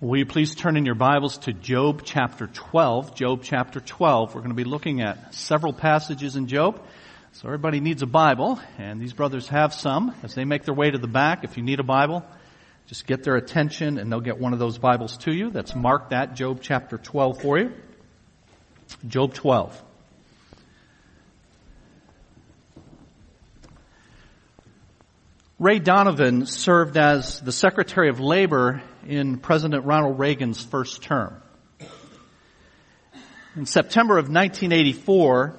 Will you please turn in your Bibles to Job chapter 12? Job chapter 12. We're going to be looking at several passages in Job. So everybody needs a Bible, and these brothers have some. As they make their way to the back, if you need a Bible, just get their attention and they'll get one of those Bibles to you. That's marked at Job chapter 12 for you. Job 12. Ray Donovan served as the Secretary of Labor in President Ronald Reagan's first term. In September of 1984,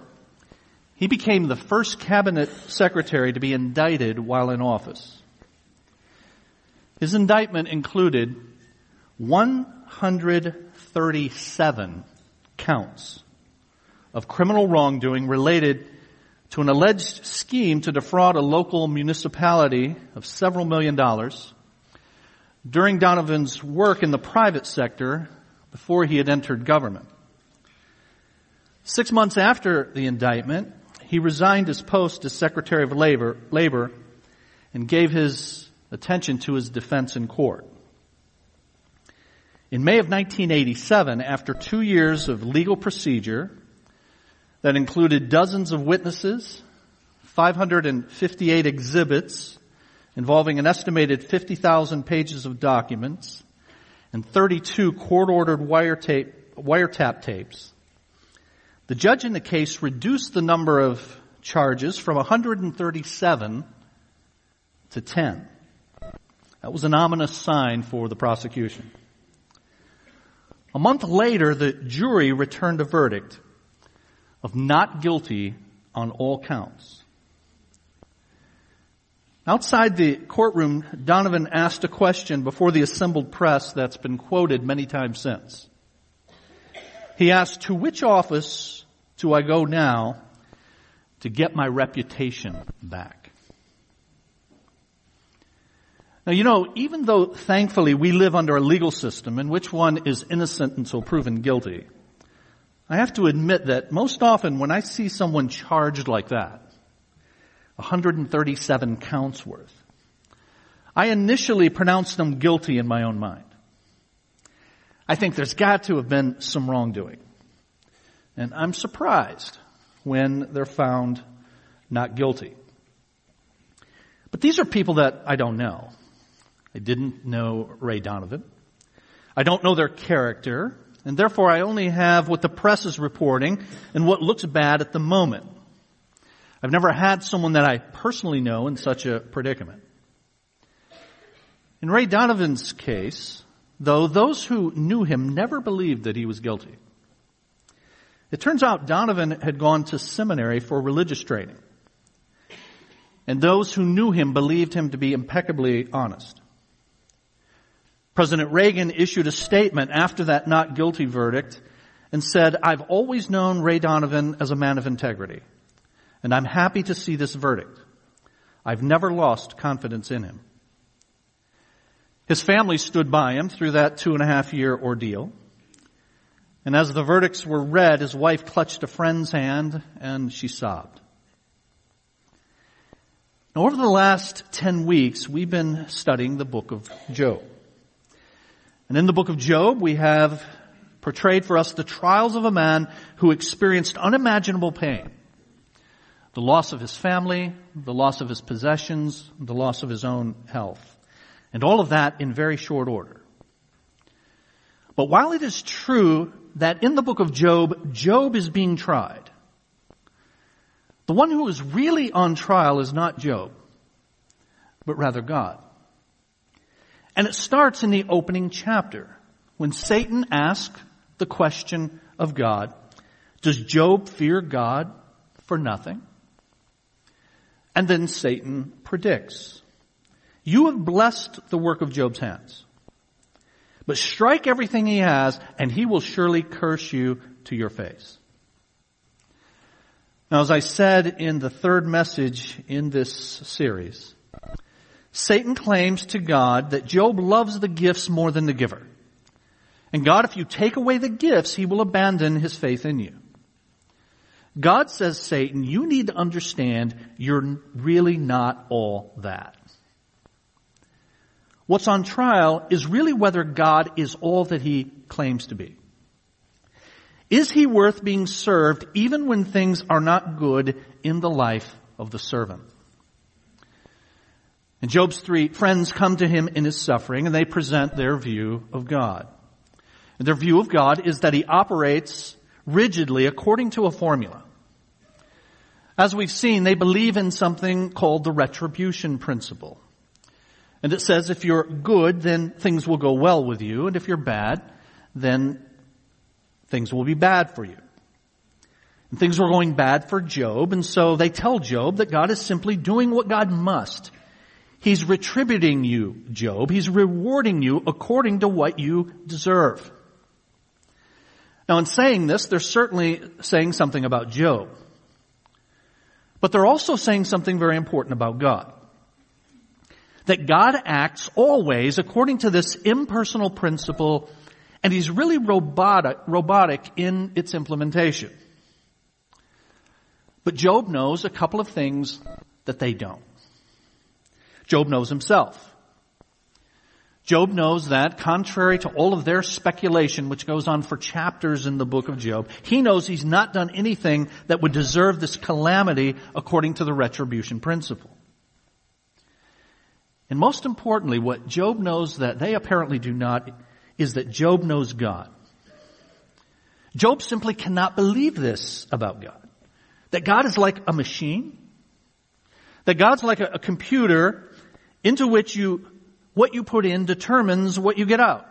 he became the first cabinet secretary to be indicted while in office. His indictment included 137 counts of criminal wrongdoing related to an alleged scheme to defraud a local municipality of several million dollars during Donovan's work in the private sector before he had entered government. Six months after the indictment, he resigned his post as Secretary of Labor, Labor and gave his attention to his defense in court. In May of 1987, after two years of legal procedure that included dozens of witnesses, 558 exhibits, involving an estimated 50,000 pages of documents and 32 court-ordered wiretap, wiretap tapes. The judge in the case reduced the number of charges from 137 to 10. That was an ominous sign for the prosecution. A month later, the jury returned a verdict of not guilty on all counts. Outside the courtroom, Donovan asked a question before the assembled press that's been quoted many times since. He asked, to which office do I go now to get my reputation back? Now, you know, even though thankfully we live under a legal system in which one is innocent until proven guilty, I have to admit that most often when I see someone charged like that, 137 counts worth. I initially pronounced them guilty in my own mind. I think there's got to have been some wrongdoing. And I'm surprised when they're found not guilty. But these are people that I don't know. I didn't know Ray Donovan. I don't know their character, and therefore I only have what the press is reporting and what looks bad at the moment. I've never had someone that I personally know in such a predicament. In Ray Donovan's case, though, those who knew him never believed that he was guilty. It turns out Donovan had gone to seminary for religious training. And those who knew him believed him to be impeccably honest. President Reagan issued a statement after that not guilty verdict and said, I've always known Ray Donovan as a man of integrity. And I'm happy to see this verdict. I've never lost confidence in him. His family stood by him through that two and a half year ordeal. And as the verdicts were read, his wife clutched a friend's hand and she sobbed. Now, over the last 10 weeks, we've been studying the book of Job. And in the book of Job, we have portrayed for us the trials of a man who experienced unimaginable pain the loss of his family, the loss of his possessions, the loss of his own health. And all of that in very short order. But while it is true that in the book of Job, Job is being tried, the one who is really on trial is not Job, but rather God. And it starts in the opening chapter when Satan asks the question of God, does Job fear God for nothing? And then Satan predicts. You have blessed the work of Job's hands. But strike everything he has and he will surely curse you to your face. Now as I said in the third message in this series, Satan claims to God that Job loves the gifts more than the giver. And God, if you take away the gifts, he will abandon his faith in you. God says, Satan, you need to understand you're really not all that. What's on trial is really whether God is all that he claims to be. Is he worth being served even when things are not good in the life of the servant? And Job's three friends come to him in his suffering and they present their view of God. And their view of God is that he operates rigidly according to a formula. As we've seen, they believe in something called the retribution principle. And it says if you're good, then things will go well with you, and if you're bad, then things will be bad for you. And things were going bad for Job, and so they tell Job that God is simply doing what God must. He's retributing you, Job. He's rewarding you according to what you deserve. Now in saying this, they're certainly saying something about Job. But they're also saying something very important about God. That God acts always according to this impersonal principle and he's really robotic, robotic in its implementation. But Job knows a couple of things that they don't. Job knows himself. Job knows that, contrary to all of their speculation, which goes on for chapters in the book of Job, he knows he's not done anything that would deserve this calamity according to the retribution principle. And most importantly, what Job knows that they apparently do not is that Job knows God. Job simply cannot believe this about God. That God is like a machine. That God's like a, a computer into which you what you put in determines what you get out.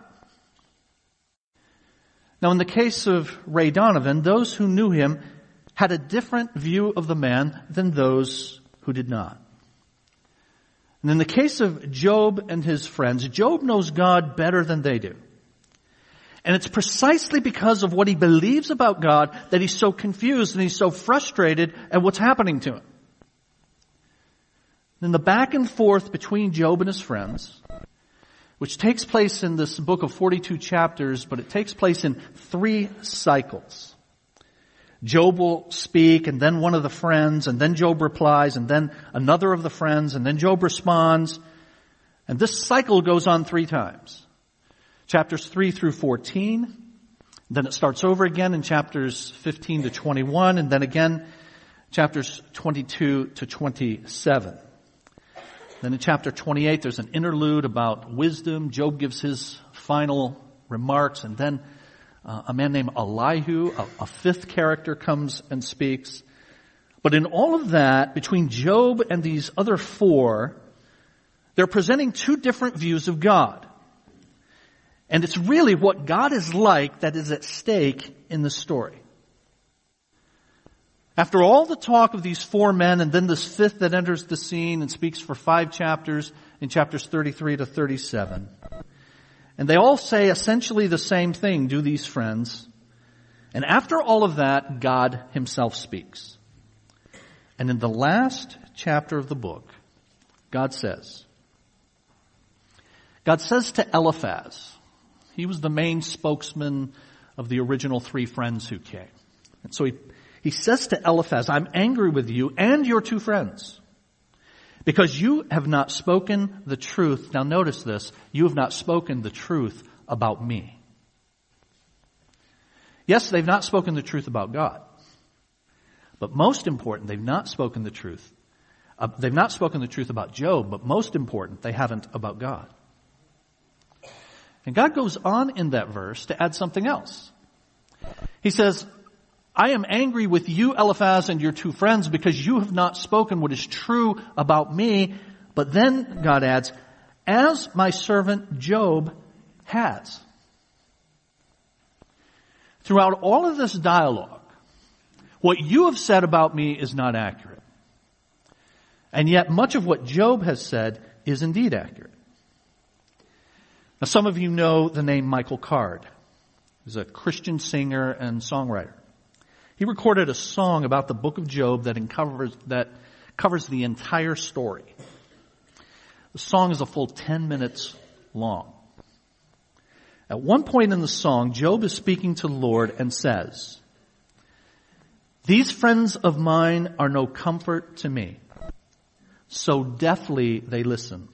Now in the case of Ray Donovan, those who knew him had a different view of the man than those who did not. And in the case of Job and his friends, Job knows God better than they do. And it's precisely because of what he believes about God that he's so confused and he's so frustrated at what's happening to him. Then the back and forth between Job and his friends which takes place in this book of 42 chapters, but it takes place in three cycles. Job will speak and then one of the friends and then Job replies and then another of the friends and then Job responds. And this cycle goes on three times. Chapters 3 through 14. Then it starts over again in chapters 15 to 21 and then again chapters 22 to 27. Then in chapter 28, there's an interlude about wisdom. Job gives his final remarks, and then uh, a man named Elihu, a, a fifth character, comes and speaks. But in all of that, between Job and these other four, they're presenting two different views of God. And it's really what God is like that is at stake in the story. After all the talk of these four men and then this fifth that enters the scene and speaks for five chapters in chapters 33 to 37. And they all say essentially the same thing, do these friends. And after all of that, God himself speaks. And in the last chapter of the book, God says, God says to Eliphaz, he was the main spokesman of the original three friends who came. And so he he says to Eliphaz, I'm angry with you and your two friends because you have not spoken the truth. Now notice this. You have not spoken the truth about me. Yes, they've not spoken the truth about God. But most important, they've not spoken the truth. Uh, they've not spoken the truth about Job, but most important, they haven't about God. And God goes on in that verse to add something else. He says, I am angry with you, Eliphaz, and your two friends because you have not spoken what is true about me. But then God adds, as my servant Job has. Throughout all of this dialogue, what you have said about me is not accurate. And yet much of what Job has said is indeed accurate. Now some of you know the name Michael Card. He's a Christian singer and songwriter. He recorded a song about the book of Job that covers, that covers the entire story. The song is a full 10 minutes long. At one point in the song, Job is speaking to the Lord and says, These friends of mine are no comfort to me. So deftly they listen.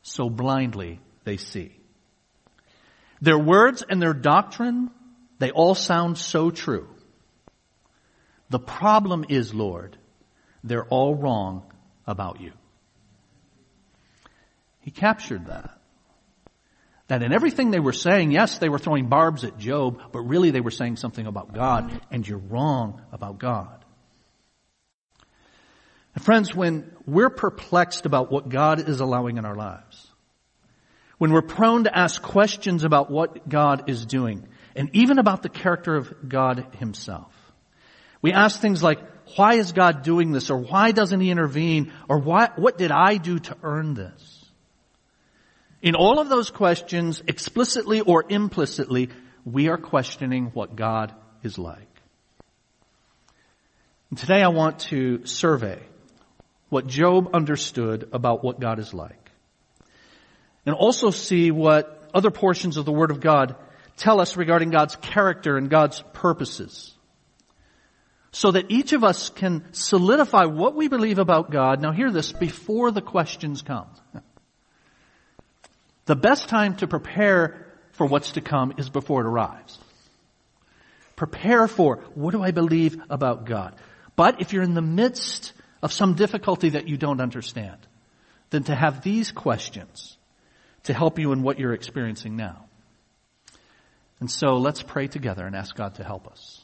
so blindly they see. Their words and their doctrine, they all sound so true. The problem is, Lord, they're all wrong about you. He captured that. That in everything they were saying, yes, they were throwing barbs at Job, but really they were saying something about God, and you're wrong about God. And friends, when we're perplexed about what God is allowing in our lives, when we're prone to ask questions about what God is doing, and even about the character of God himself, we ask things like, why is God doing this? Or why doesn't he intervene? Or why, what did I do to earn this? In all of those questions, explicitly or implicitly, we are questioning what God is like. And today I want to survey what Job understood about what God is like. And also see what other portions of the Word of God tell us regarding God's character and God's purposes. So that each of us can solidify what we believe about God. Now hear this before the questions come. The best time to prepare for what's to come is before it arrives. Prepare for what do I believe about God? But if you're in the midst of some difficulty that you don't understand, then to have these questions to help you in what you're experiencing now. And so let's pray together and ask God to help us.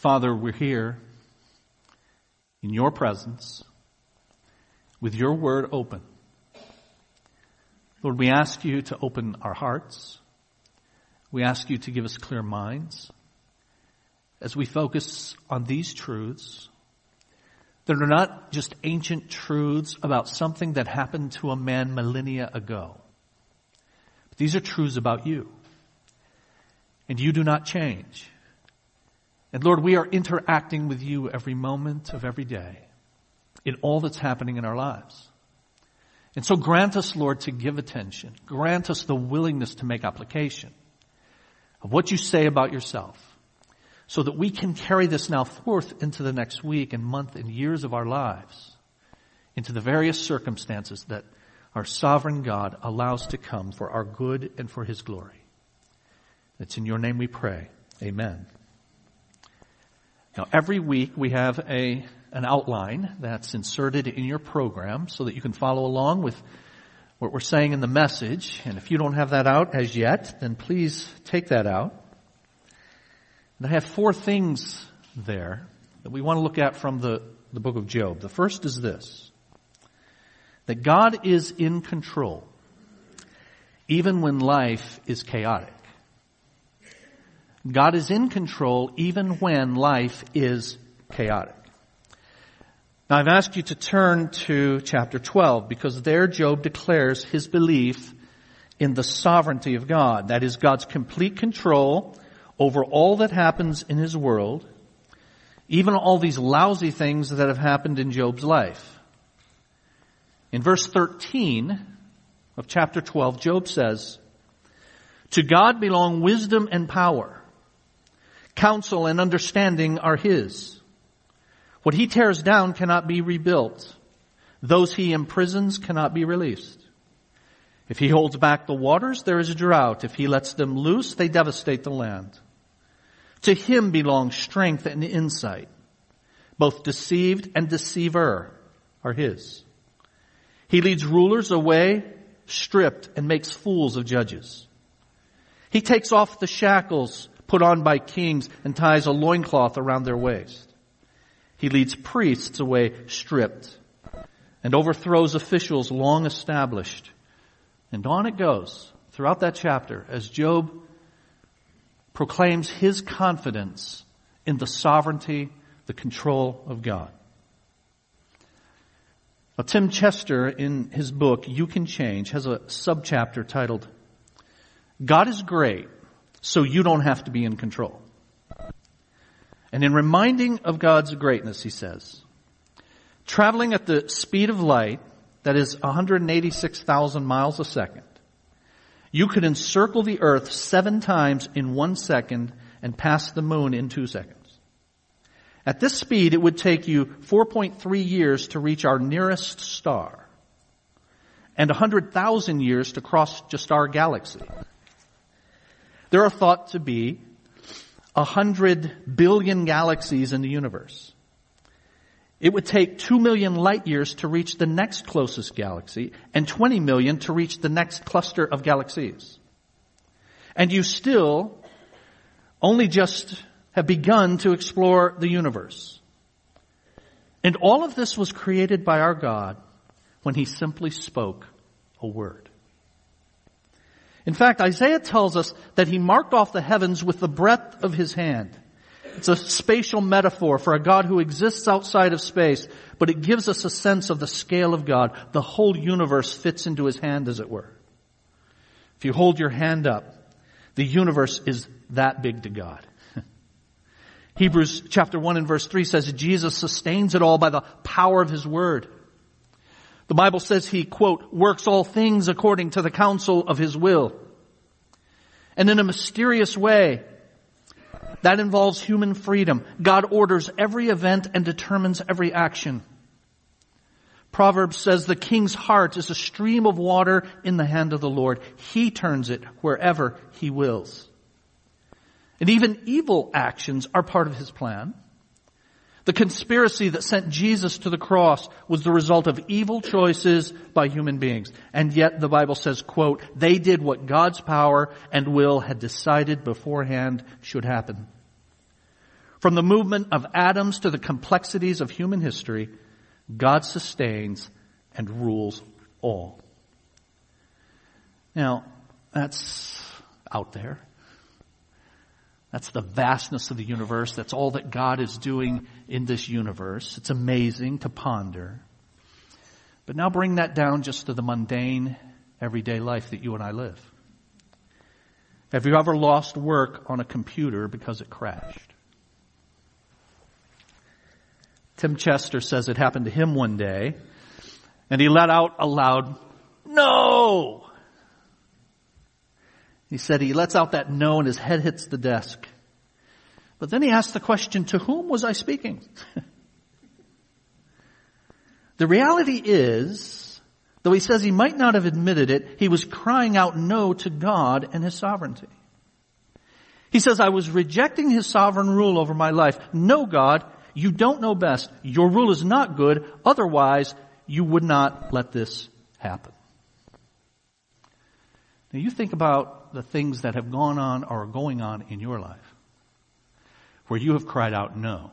Father, we're here in your presence with your word open. Lord, we ask you to open our hearts. We ask you to give us clear minds as we focus on these truths that are not just ancient truths about something that happened to a man millennia ago. But these are truths about you. And you do not change. And Lord, we are interacting with you every moment of every day in all that's happening in our lives. And so grant us, Lord, to give attention. Grant us the willingness to make application of what you say about yourself so that we can carry this now forth into the next week and month and years of our lives into the various circumstances that our sovereign God allows to come for our good and for his glory. It's in your name we pray. Amen. Now every week we have a an outline that's inserted in your program so that you can follow along with what we're saying in the message. And if you don't have that out as yet, then please take that out. And I have four things there that we want to look at from the, the book of Job. The first is this. That God is in control, even when life is chaotic. God is in control even when life is chaotic. Now I've asked you to turn to chapter 12 because there Job declares his belief in the sovereignty of God. That is God's complete control over all that happens in his world, even all these lousy things that have happened in Job's life. In verse 13 of chapter 12, Job says, To God belong wisdom and power. Counsel and understanding are his. What he tears down cannot be rebuilt. Those he imprisons cannot be released. If he holds back the waters, there is a drought. If he lets them loose, they devastate the land. To him belong strength and insight. Both deceived and deceiver are his. He leads rulers away, stripped, and makes fools of judges. He takes off the shackles put on by kings and ties a loincloth around their waist. He leads priests away stripped and overthrows officials long established. And on it goes throughout that chapter as Job proclaims his confidence in the sovereignty, the control of God. Now, Tim Chester, in his book, You Can Change, has a subchapter titled, God is great, so you don't have to be in control. And in reminding of God's greatness, he says, traveling at the speed of light, that is 186,000 miles a second, you could encircle the earth seven times in one second and pass the moon in two seconds. At this speed, it would take you 4.3 years to reach our nearest star and 100,000 years to cross just our galaxy. There are thought to be a 100 billion galaxies in the universe. It would take 2 million light years to reach the next closest galaxy and 20 million to reach the next cluster of galaxies. And you still only just have begun to explore the universe. And all of this was created by our God when he simply spoke a word. In fact, Isaiah tells us that he marked off the heavens with the breadth of his hand. It's a spatial metaphor for a God who exists outside of space, but it gives us a sense of the scale of God. The whole universe fits into his hand, as it were. If you hold your hand up, the universe is that big to God. Hebrews chapter 1 and verse 3 says Jesus sustains it all by the power of his word. The Bible says he, quote, works all things according to the counsel of his will. And in a mysterious way, that involves human freedom. God orders every event and determines every action. Proverbs says the king's heart is a stream of water in the hand of the Lord. He turns it wherever he wills. And even evil actions are part of his plan. The conspiracy that sent Jesus to the cross was the result of evil choices by human beings. And yet the Bible says, quote, they did what God's power and will had decided beforehand should happen. From the movement of atoms to the complexities of human history, God sustains and rules all. Now, that's out there. That's the vastness of the universe. That's all that God is doing in this universe. It's amazing to ponder. But now bring that down just to the mundane, everyday life that you and I live. Have you ever lost work on a computer because it crashed? Tim Chester says it happened to him one day, and he let out a loud, no! He said he lets out that no and his head hits the desk. But then he asks the question, to whom was I speaking? the reality is, though he says he might not have admitted it, he was crying out no to God and his sovereignty. He says, I was rejecting his sovereign rule over my life. No, God, you don't know best. Your rule is not good. Otherwise, you would not let this happen. Now you think about the things that have gone on or are going on in your life where you have cried out no.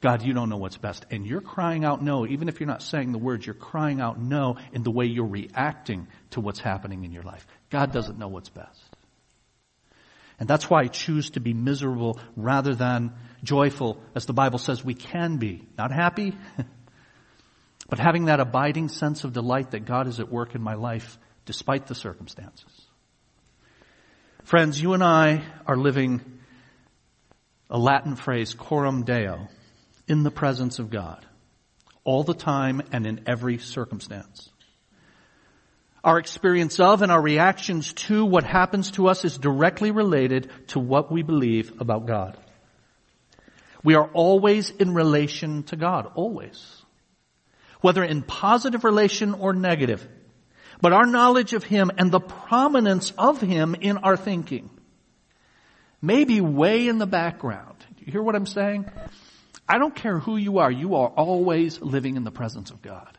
God, you don't know what's best. And you're crying out no, even if you're not saying the words, you're crying out no in the way you're reacting to what's happening in your life. God doesn't know what's best. And that's why I choose to be miserable rather than joyful, as the Bible says we can be. Not happy, but having that abiding sense of delight that God is at work in my life despite the circumstances. Friends, you and I are living a Latin phrase, coram deo, in the presence of God, all the time and in every circumstance. Our experience of and our reactions to what happens to us is directly related to what we believe about God. We are always in relation to God, always. Whether in positive relation or negative, but our knowledge of Him and the prominence of Him in our thinking may be way in the background. Do you hear what I'm saying? I don't care who you are, you are always living in the presence of God.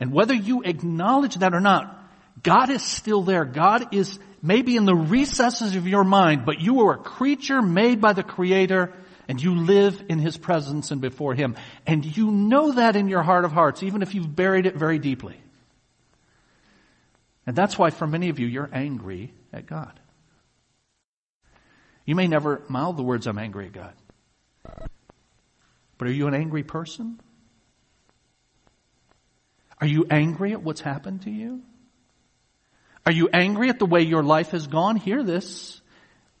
And whether you acknowledge that or not, God is still there. God is maybe in the recesses of your mind, but you are a creature made by the Creator and you live in His presence and before Him. And you know that in your heart of hearts, even if you've buried it very deeply. And that's why for many of you, you're angry at God. You may never mouth the words, I'm angry at God. But are you an angry person? Are you angry at what's happened to you? Are you angry at the way your life has gone? Hear this.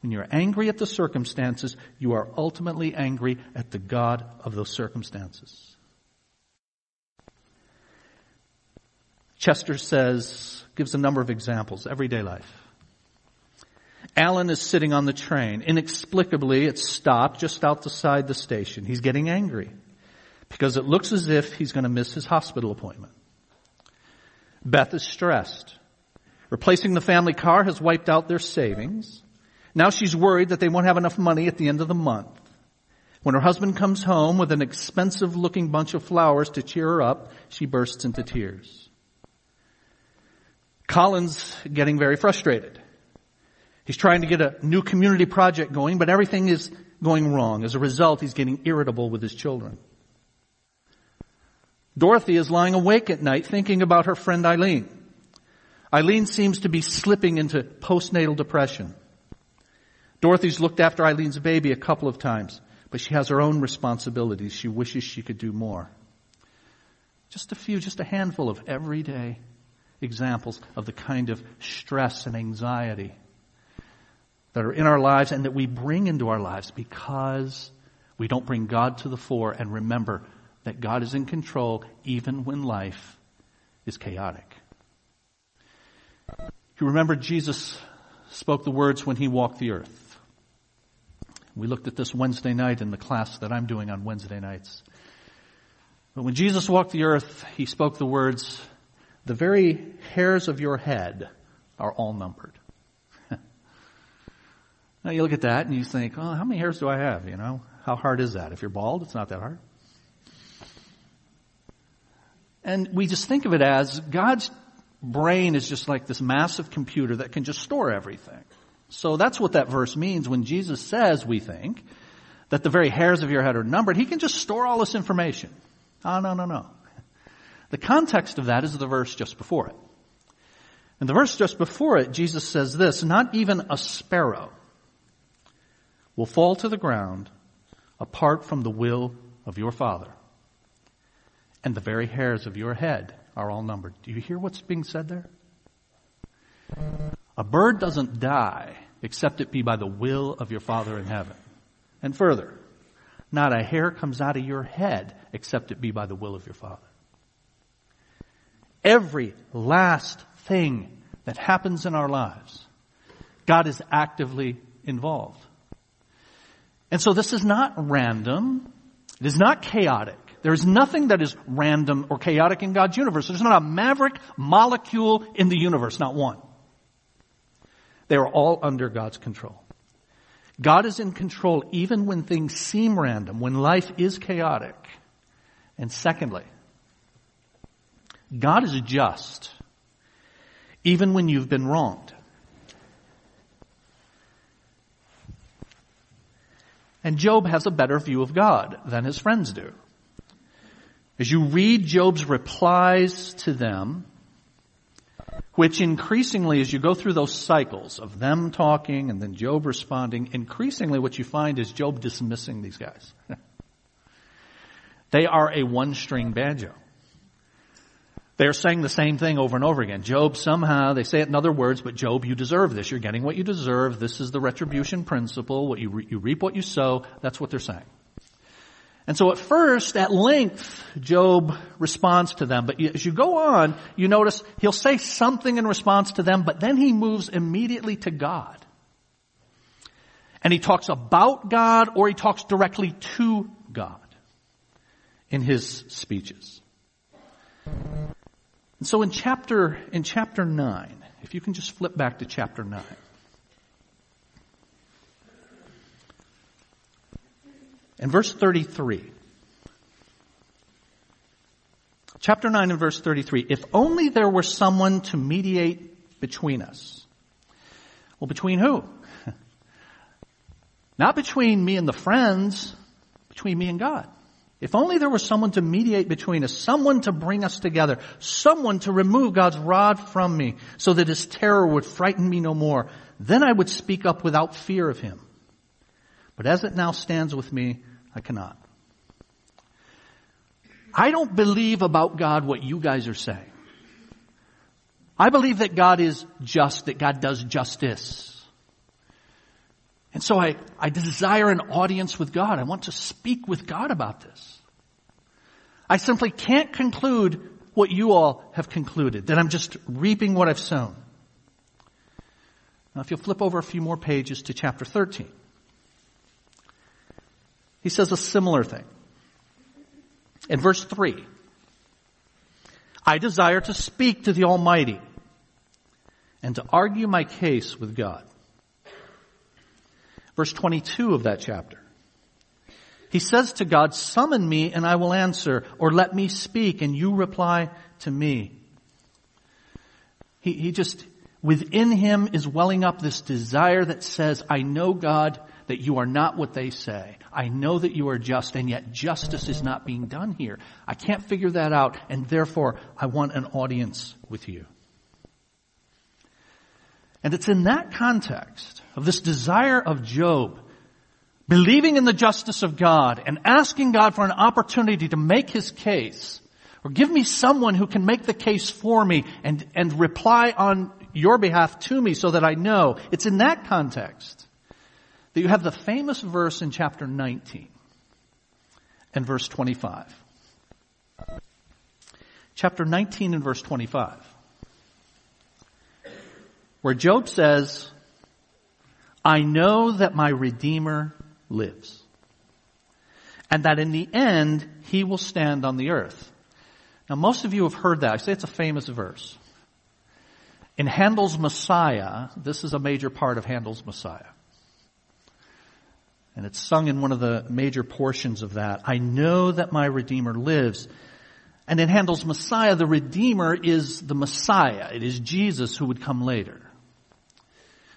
When you're angry at the circumstances, you are ultimately angry at the God of those circumstances. Chester says, gives a number of examples, everyday life. Alan is sitting on the train. Inexplicably, it's stopped just outside the station. He's getting angry because it looks as if he's going to miss his hospital appointment. Beth is stressed. Replacing the family car has wiped out their savings. Now she's worried that they won't have enough money at the end of the month. When her husband comes home with an expensive looking bunch of flowers to cheer her up, she bursts into tears. Colin's getting very frustrated. He's trying to get a new community project going, but everything is going wrong. As a result, he's getting irritable with his children. Dorothy is lying awake at night thinking about her friend Eileen. Eileen seems to be slipping into postnatal depression. Dorothy's looked after Eileen's baby a couple of times, but she has her own responsibilities. She wishes she could do more. Just a few, just a handful of everyday examples of the kind of stress and anxiety that are in our lives and that we bring into our lives because we don't bring God to the fore and remember that God is in control even when life is chaotic. You remember Jesus spoke the words when he walked the earth. We looked at this Wednesday night in the class that I'm doing on Wednesday nights. But when Jesus walked the earth, he spoke the words, the very hairs of your head are all numbered. now you look at that and you think, oh, how many hairs do I have? You know, how hard is that? If you're bald, it's not that hard. And we just think of it as God's brain is just like this massive computer that can just store everything. So that's what that verse means when Jesus says, we think, that the very hairs of your head are numbered. He can just store all this information. Oh, no, no, no. The context of that is the verse just before it. In the verse just before it, Jesus says this, not even a sparrow will fall to the ground apart from the will of your Father and the very hairs of your head are all numbered. Do you hear what's being said there? A bird doesn't die except it be by the will of your Father in heaven. And further, not a hair comes out of your head except it be by the will of your Father. Every last thing that happens in our lives, God is actively involved. And so this is not random. It is not chaotic. There is nothing that is random or chaotic in God's universe. There's not a maverick molecule in the universe, not one. They are all under God's control. God is in control even when things seem random, when life is chaotic. And secondly, God is just even when you've been wronged. And Job has a better view of God than his friends do. As you read Job's replies to them, which increasingly, as you go through those cycles of them talking and then Job responding, increasingly what you find is Job dismissing these guys. they are a one-string banjo. They're saying the same thing over and over again. Job somehow, they say it in other words, but Job, you deserve this. You're getting what you deserve. This is the retribution principle. What you, re- you reap what you sow. That's what they're saying. And so at first, at length, Job responds to them. But as you go on, you notice he'll say something in response to them, but then he moves immediately to God. And he talks about God or he talks directly to God in his speeches. And so in chapter, in chapter 9, if you can just flip back to chapter 9. In verse 33, chapter 9 and verse 33, if only there were someone to mediate between us. Well, between who? Not between me and the friends, between me and God. If only there was someone to mediate between us, someone to bring us together, someone to remove God's rod from me so that his terror would frighten me no more, then I would speak up without fear of him. But as it now stands with me, I cannot. I don't believe about God what you guys are saying. I believe that God is just, that God does justice. And so I, I desire an audience with God. I want to speak with God about this. I simply can't conclude what you all have concluded, that I'm just reaping what I've sown. Now if you'll flip over a few more pages to chapter 13, he says a similar thing. In verse 3, I desire to speak to the Almighty and to argue my case with God. Verse 22 of that chapter. He says to God, summon me and I will answer, or let me speak and you reply to me. He, he just, within him is welling up this desire that says, I know God, that you are not what they say. I know that you are just and yet justice is not being done here. I can't figure that out and therefore I want an audience with you. And it's in that context of this desire of Job believing in the justice of God and asking God for an opportunity to make his case or give me someone who can make the case for me and, and reply on your behalf to me so that I know. It's in that context that you have the famous verse in chapter 19 and verse 25. Chapter 19 and verse 25. Where Job says, I know that my Redeemer lives. And that in the end, he will stand on the earth. Now most of you have heard that. I say it's a famous verse. In Handel's Messiah, this is a major part of Handel's Messiah. And it's sung in one of the major portions of that. I know that my Redeemer lives. And in Handel's Messiah, the Redeemer is the Messiah. It is Jesus who would come later.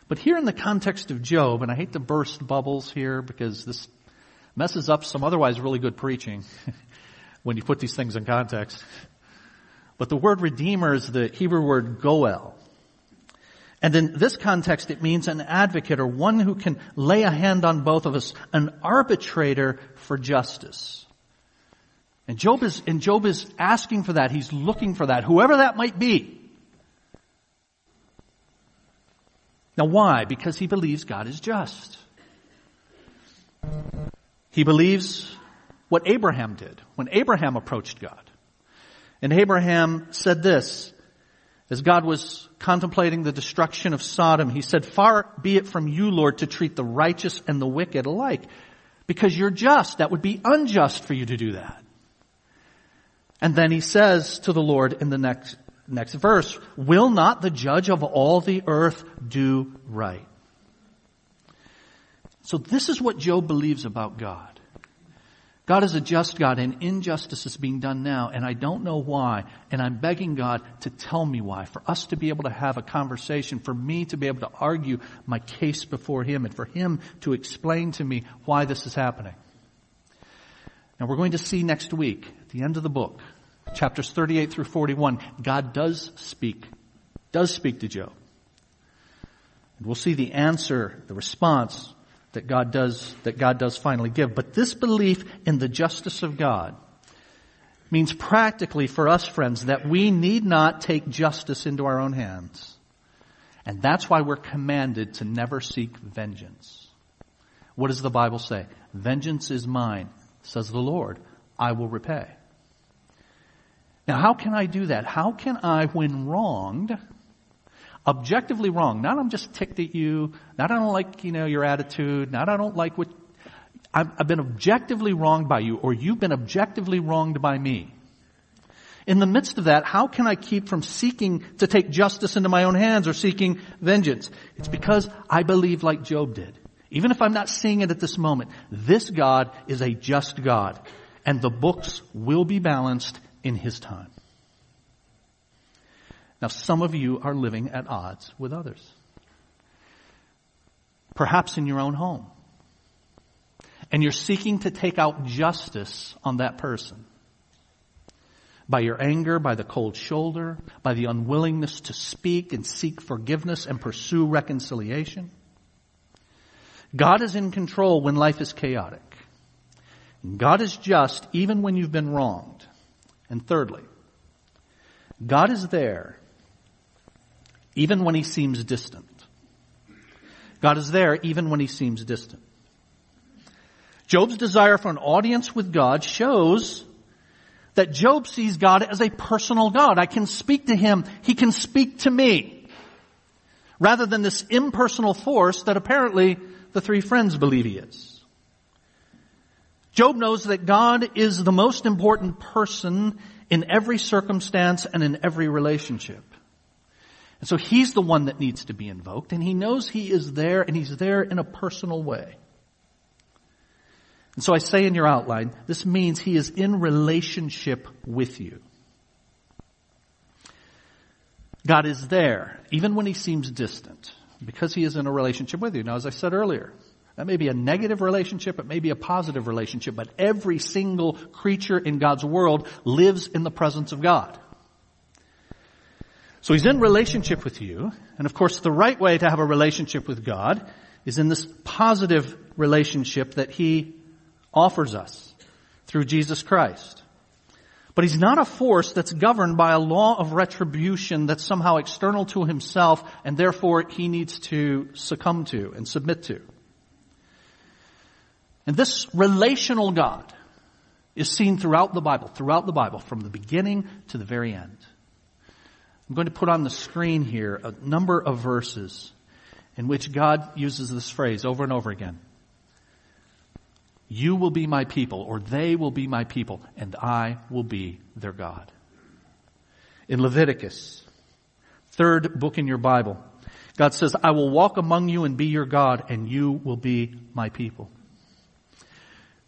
But here in the context of Job, and I hate to burst bubbles here because this messes up some otherwise really good preaching when you put these things in context. But the word redeemer is the Hebrew word goel. And in this context, it means an advocate or one who can lay a hand on both of us, an arbitrator for justice. And Job is, and Job is asking for that. He's looking for that, whoever that might be. Now why? Because he believes God is just. He believes what Abraham did when Abraham approached God. And Abraham said this, as God was contemplating the destruction of Sodom, he said, far be it from you, Lord, to treat the righteous and the wicked alike, because you're just. That would be unjust for you to do that. And then he says to the Lord in the next, next verse, will not the judge of all the earth do right? So this is what Job believes about God. God is a just God and injustice is being done now and I don't know why and I'm begging God to tell me why, for us to be able to have a conversation, for me to be able to argue my case before Him and for Him to explain to me why this is happening. Now we're going to see next week, at the end of the book, chapters 38 through 41, God does speak, does speak to Job. And we'll see the answer, the response that God does, that God does finally give. But this belief in the justice of God means practically for us friends that we need not take justice into our own hands. And that's why we're commanded to never seek vengeance. What does the Bible say? Vengeance is mine, says the Lord. I will repay. Now how can I do that? How can I, when wronged, objectively wrong. Not I'm just ticked at you. Not I don't like, you know, your attitude. Not I don't like what, I've, I've been objectively wronged by you or you've been objectively wronged by me. In the midst of that, how can I keep from seeking to take justice into my own hands or seeking vengeance? It's because I believe like Job did. Even if I'm not seeing it at this moment, this God is a just God and the books will be balanced in His time. Now some of you are living at odds with others. Perhaps in your own home. And you're seeking to take out justice on that person. By your anger, by the cold shoulder, by the unwillingness to speak and seek forgiveness and pursue reconciliation. God is in control when life is chaotic. God is just even when you've been wronged. And thirdly, God is there even when he seems distant. God is there even when he seems distant. Job's desire for an audience with God shows that Job sees God as a personal God. I can speak to him. He can speak to me. rather than this impersonal force that apparently the three friends believe he is. Job knows that God is the most important person in every circumstance and in every relationship. And so he's the one that needs to be invoked and he knows he is there and he's there in a personal way. And so I say in your outline, this means he is in relationship with you. God is there, even when he seems distant, because he is in a relationship with you. Now, as I said earlier, that may be a negative relationship, it may be a positive relationship, but every single creature in God's world lives in the presence of God. So he's in relationship with you, and of course the right way to have a relationship with God is in this positive relationship that he offers us through Jesus Christ. But he's not a force that's governed by a law of retribution that's somehow external to himself and therefore he needs to succumb to and submit to. And this relational God is seen throughout the Bible, throughout the Bible, from the beginning to the very end. I'm going to put on the screen here a number of verses in which God uses this phrase over and over again. You will be my people, or they will be my people, and I will be their God. In Leviticus, third book in your Bible, God says, I will walk among you and be your God, and you will be my people.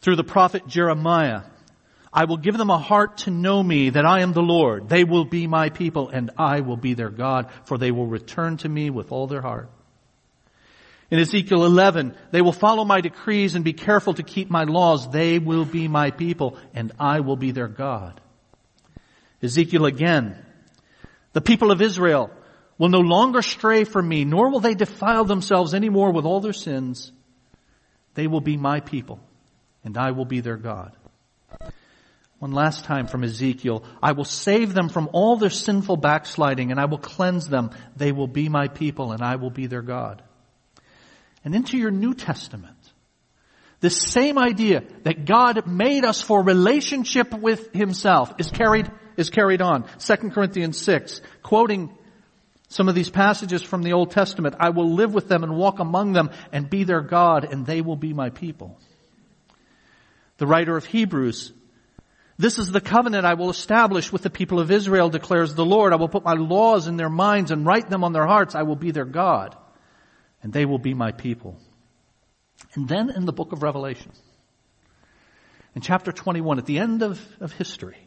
Through the prophet Jeremiah, I will give them a heart to know me that I am the Lord. They will be my people and I will be their God, for they will return to me with all their heart. In Ezekiel 11, they will follow my decrees and be careful to keep my laws. They will be my people and I will be their God. Ezekiel again, the people of Israel will no longer stray from me, nor will they defile themselves anymore with all their sins. They will be my people and I will be their God. One last time from Ezekiel. I will save them from all their sinful backsliding and I will cleanse them. They will be my people and I will be their God and into your New Testament. This same idea that God made us for relationship with Himself is carried, is carried on. 2 Corinthians 6, quoting some of these passages from the Old Testament. I will live with them and walk among them and be their God and they will be my people. The writer of Hebrews this is the covenant I will establish with the people of Israel, declares the Lord. I will put my laws in their minds and write them on their hearts. I will be their God and they will be my people. And then in the book of Revelation, in chapter 21, at the end of, of history,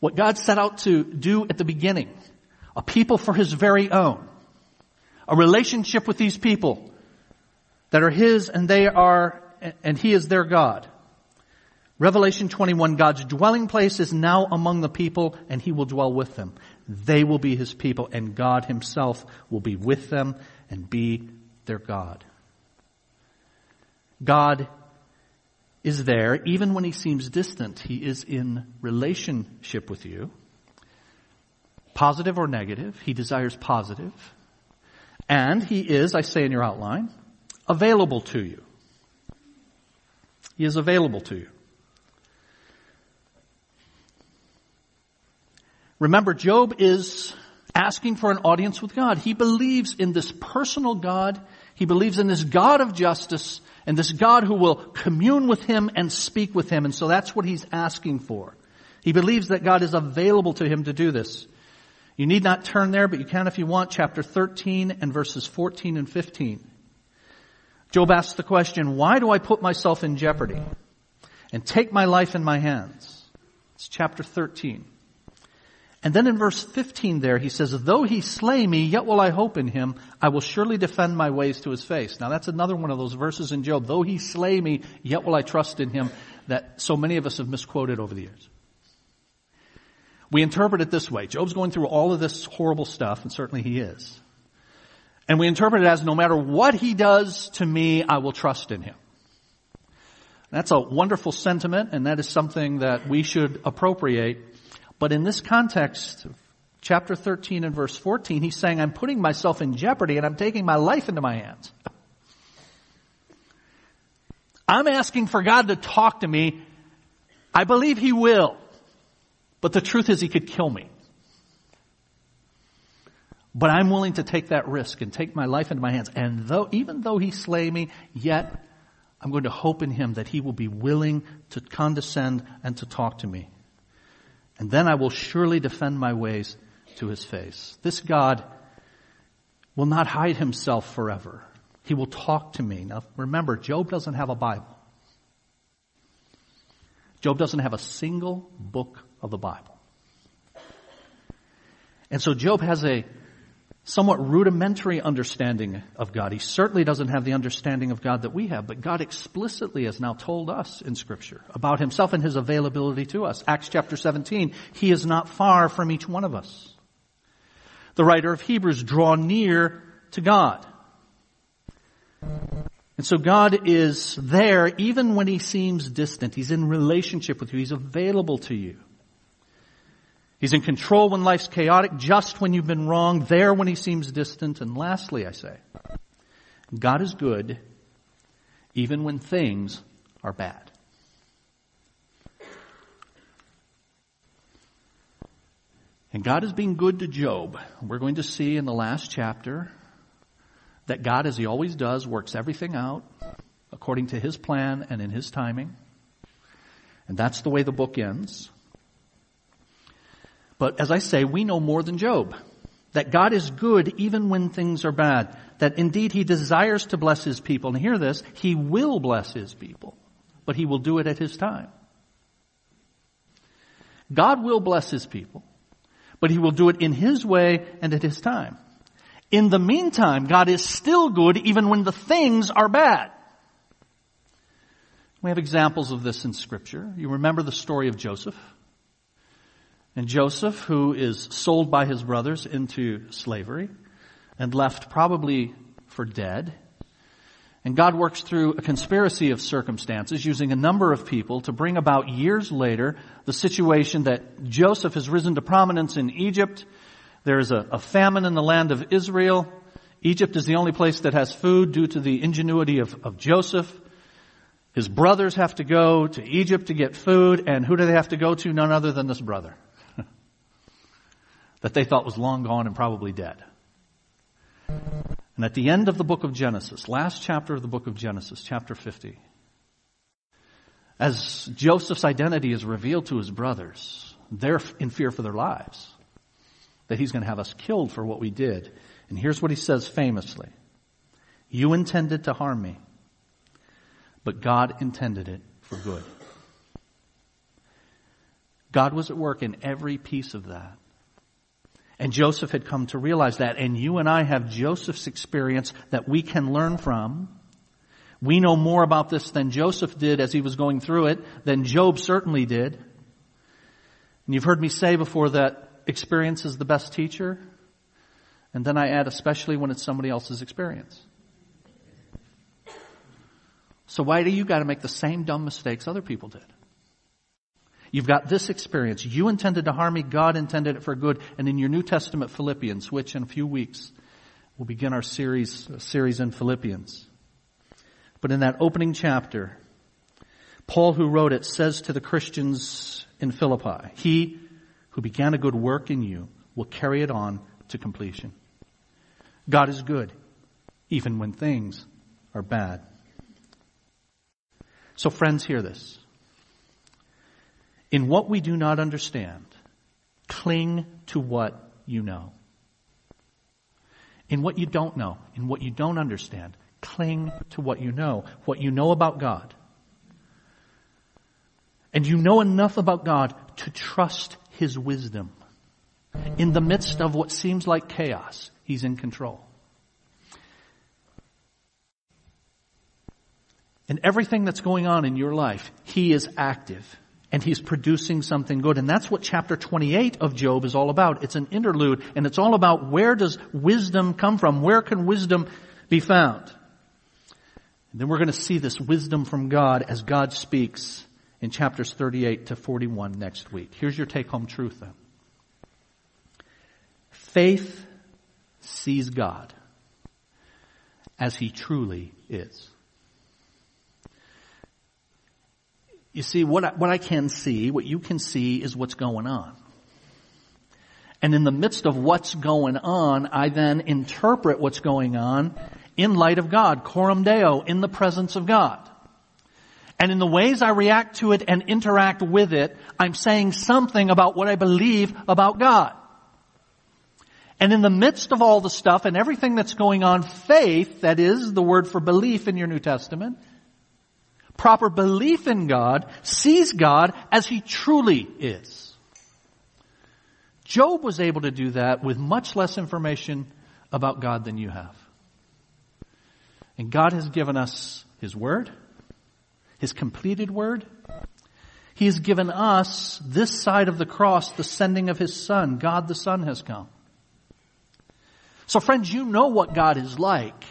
what God set out to do at the beginning, a people for His very own, a relationship with these people that are His and they are, and He is their God. Revelation 21, God's dwelling place is now among the people and He will dwell with them. They will be His people and God Himself will be with them and be their God. God is there even when He seems distant. He is in relationship with you. Positive or negative. He desires positive. And He is, I say in your outline, available to you. He is available to you. Remember, Job is asking for an audience with God. He believes in this personal God. He believes in this God of justice and this God who will commune with him and speak with him. And so that's what he's asking for. He believes that God is available to him to do this. You need not turn there, but you can if you want, chapter 13 and verses 14 and 15. Job asks the question, why do I put myself in jeopardy and take my life in my hands? It's chapter 13. And then in verse 15 there, he says, though he slay me, yet will I hope in him. I will surely defend my ways to his face. Now that's another one of those verses in Job. Though he slay me, yet will I trust in him that so many of us have misquoted over the years. We interpret it this way. Job's going through all of this horrible stuff, and certainly he is. And we interpret it as no matter what he does to me, I will trust in him. That's a wonderful sentiment, and that is something that we should appropriate but in this context, chapter 13 and verse 14, he's saying, I'm putting myself in jeopardy and I'm taking my life into my hands. I'm asking for God to talk to me. I believe he will. But the truth is he could kill me. But I'm willing to take that risk and take my life into my hands. And though, even though he slay me, yet I'm going to hope in him that he will be willing to condescend and to talk to me. And then I will surely defend my ways to his face. This God will not hide himself forever. He will talk to me. Now remember, Job doesn't have a Bible. Job doesn't have a single book of the Bible. And so Job has a somewhat rudimentary understanding of God. He certainly doesn't have the understanding of God that we have, but God explicitly has now told us in scripture about himself and his availability to us. Acts chapter 17, he is not far from each one of us. The writer of Hebrews, draw near to God. And so God is there even when he seems distant. He's in relationship with you. He's available to you. He's in control when life's chaotic, just when you've been wrong, there when he seems distant. And lastly, I say, God is good even when things are bad. And God is being good to Job. We're going to see in the last chapter that God, as He always does, works everything out according to His plan and in His timing. And that's the way the book ends. But as I say, we know more than Job. That God is good even when things are bad. That indeed He desires to bless His people. And hear this, He will bless His people. But He will do it at His time. God will bless His people. But He will do it in His way and at His time. In the meantime, God is still good even when the things are bad. We have examples of this in scripture. You remember the story of Joseph? And Joseph, who is sold by his brothers into slavery and left probably for dead. And God works through a conspiracy of circumstances using a number of people to bring about years later the situation that Joseph has risen to prominence in Egypt there's a, a famine in the land of Israel. Egypt is the only place that has food due to the ingenuity of, of Joseph. His brothers have to go to Egypt to get food, and who do they have to go to? None other than this brother. That they thought was long gone and probably dead. And at the end of the book of Genesis, last chapter of the book of Genesis, chapter 50, as Joseph's identity is revealed to his brothers, they're in fear for their lives that he's going to have us killed for what we did. And here's what he says famously. You intended to harm me, but God intended it for good. God was at work in every piece of that. And Joseph had come to realize that. And you and I have Joseph's experience that we can learn from. We know more about this than Joseph did as he was going through it, than Job certainly did. And you've heard me say before that experience is the best teacher. And then I add, especially when it's somebody else's experience. So why do you got to make the same dumb mistakes other people did? You've got this experience. You intended to harm me. God intended it for good. And in your New Testament Philippians, which in a few weeks we'll begin our series, series in Philippians. But in that opening chapter, Paul who wrote it says to the Christians in Philippi, He who began a good work in you will carry it on to completion. God is good, even when things are bad. So friends, hear this. In what we do not understand, cling to what you know. In what you don't know, in what you don't understand, cling to what you know, what you know about God. And you know enough about God to trust his wisdom. In the midst of what seems like chaos, He's in control. And everything that's going on in your life, He is active and He's producing something good. And that's what chapter 28 of Job is all about. It's an interlude and it's all about where does wisdom come from? Where can wisdom be found? And then we're going to see this wisdom from God as God speaks in chapters 38 to 41 next week. Here's your take home truth then. Faith sees God as he truly is. You see, what I, what I can see, what you can see is what's going on. And in the midst of what's going on, I then interpret what's going on in light of God, coram deo, in the presence of God. And in the ways I react to it and interact with it, I'm saying something about what I believe about God. And in the midst of all the stuff and everything that's going on, faith, that is the word for belief in your New Testament, proper belief in God sees God as He truly is. Job was able to do that with much less information about God than you have. And God has given us His Word, His completed Word. He has given us this side of the cross, the sending of His Son. God the Son has come. So friends, you know what God is like.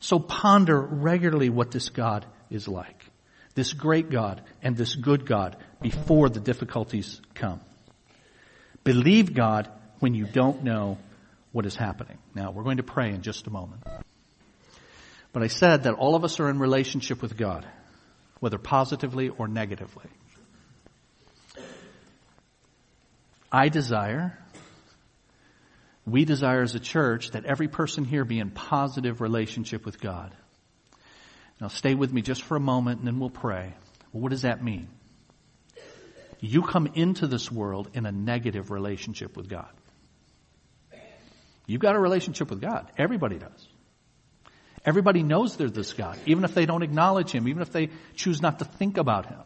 So ponder regularly what this God is like. This great God and this good God before the difficulties come. Believe God when you don't know what is happening. Now, we're going to pray in just a moment. But I said that all of us are in relationship with God, whether positively or negatively. I desire we desire as a church that every person here be in positive relationship with God. Now stay with me just for a moment and then we'll pray. Well, what does that mean? You come into this world in a negative relationship with God. You've got a relationship with God. Everybody does. Everybody knows there's this God, even if they don't acknowledge Him, even if they choose not to think about Him.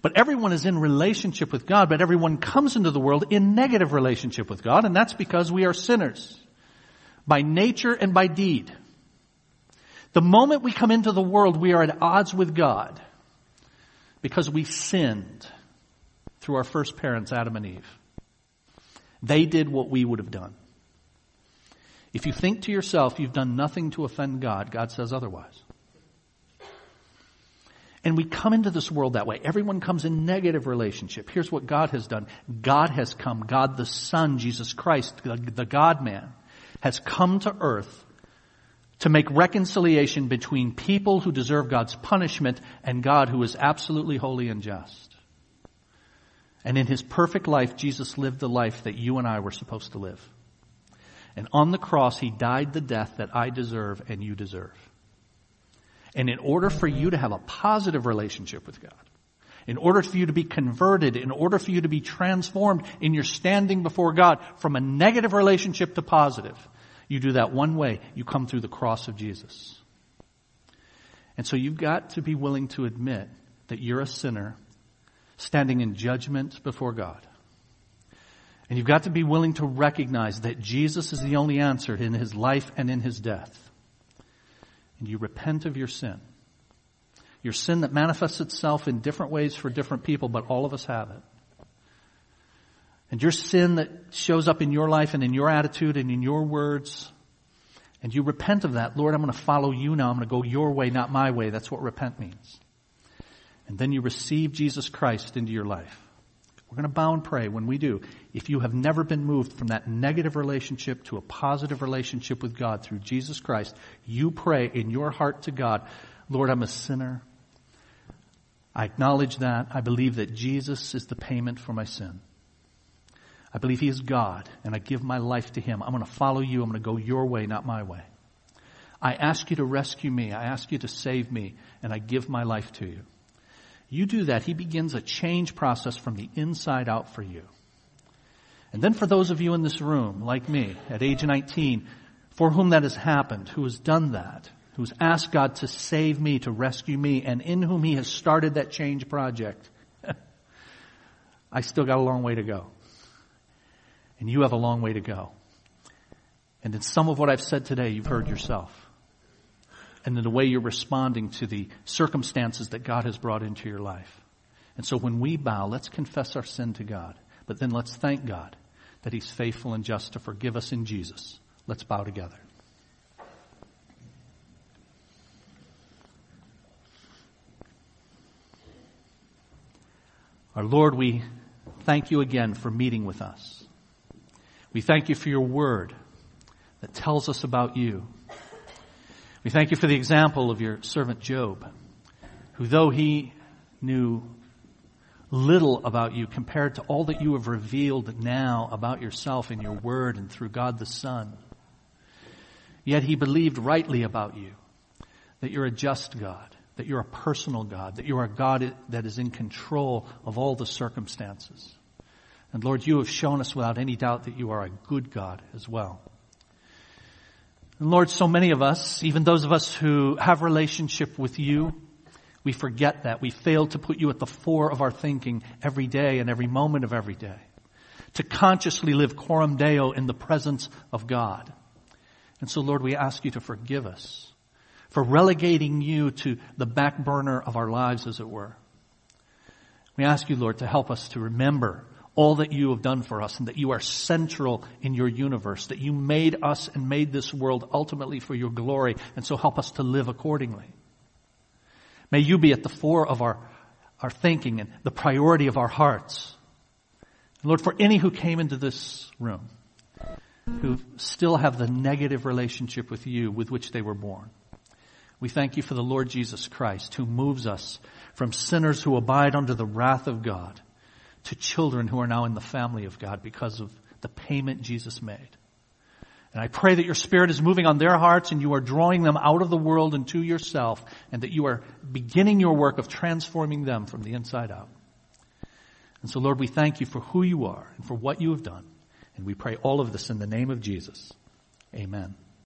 But everyone is in relationship with God, but everyone comes into the world in negative relationship with God, and that's because we are sinners. By nature and by deed. The moment we come into the world, we are at odds with God. Because we sinned through our first parents, Adam and Eve. They did what we would have done. If you think to yourself you've done nothing to offend God, God says otherwise. And we come into this world that way. Everyone comes in negative relationship. Here's what God has done. God has come. God the Son, Jesus Christ, the, the God man, has come to earth to make reconciliation between people who deserve God's punishment and God who is absolutely holy and just. And in his perfect life, Jesus lived the life that you and I were supposed to live. And on the cross, he died the death that I deserve and you deserve. And in order for you to have a positive relationship with God, in order for you to be converted, in order for you to be transformed in your standing before God from a negative relationship to positive, you do that one way. You come through the cross of Jesus. And so you've got to be willing to admit that you're a sinner standing in judgment before God. And you've got to be willing to recognize that Jesus is the only answer in his life and in his death and you repent of your sin. Your sin that manifests itself in different ways for different people, but all of us have it. And your sin that shows up in your life and in your attitude and in your words, and you repent of that, Lord, I'm going to follow you now. I'm going to go your way, not my way. That's what repent means. And then you receive Jesus Christ into your life. We're going to bow and pray when we do. If you have never been moved from that negative relationship to a positive relationship with God through Jesus Christ, you pray in your heart to God, Lord, I'm a sinner. I acknowledge that. I believe that Jesus is the payment for my sin. I believe He is God, and I give my life to Him. I'm going to follow you. I'm going to go your way, not my way. I ask you to rescue me. I ask you to save me, and I give my life to you. You do that, He begins a change process from the inside out for you. And then for those of you in this room, like me, at age 19, for whom that has happened, who has done that, who's asked God to save me, to rescue me, and in whom He has started that change project, I still got a long way to go. And you have a long way to go. And in some of what I've said today, you've heard yourself and in the way you're responding to the circumstances that God has brought into your life. And so when we bow, let's confess our sin to God, but then let's thank God that He's faithful and just to forgive us in Jesus. Let's bow together. Our Lord, we thank you again for meeting with us. We thank you for your word that tells us about you. We thank you for the example of your servant Job, who though he knew little about you compared to all that you have revealed now about yourself in your word and through God the Son. Yet he believed rightly about you, that you're a just God, that you're a personal God, that you are a God that is in control of all the circumstances. And Lord, you have shown us without any doubt that you are a good God as well. And Lord, so many of us, even those of us who have relationship with you, we forget that. We fail to put you at the fore of our thinking every day and every moment of every day. To consciously live coram deo in the presence of God. And so Lord, we ask you to forgive us for relegating you to the back burner of our lives, as it were. We ask you, Lord, to help us to remember all that you have done for us and that you are central in your universe, that you made us and made this world ultimately for your glory, and so help us to live accordingly. May you be at the fore of our, our thinking and the priority of our hearts. Lord, for any who came into this room who still have the negative relationship with you with which they were born, we thank you for the Lord Jesus Christ who moves us from sinners who abide under the wrath of God to children who are now in the family of God because of the payment Jesus made. And I pray that your Spirit is moving on their hearts and you are drawing them out of the world and to yourself and that you are beginning your work of transforming them from the inside out. And so Lord, we thank you for who you are and for what you have done. And we pray all of this in the name of Jesus. Amen.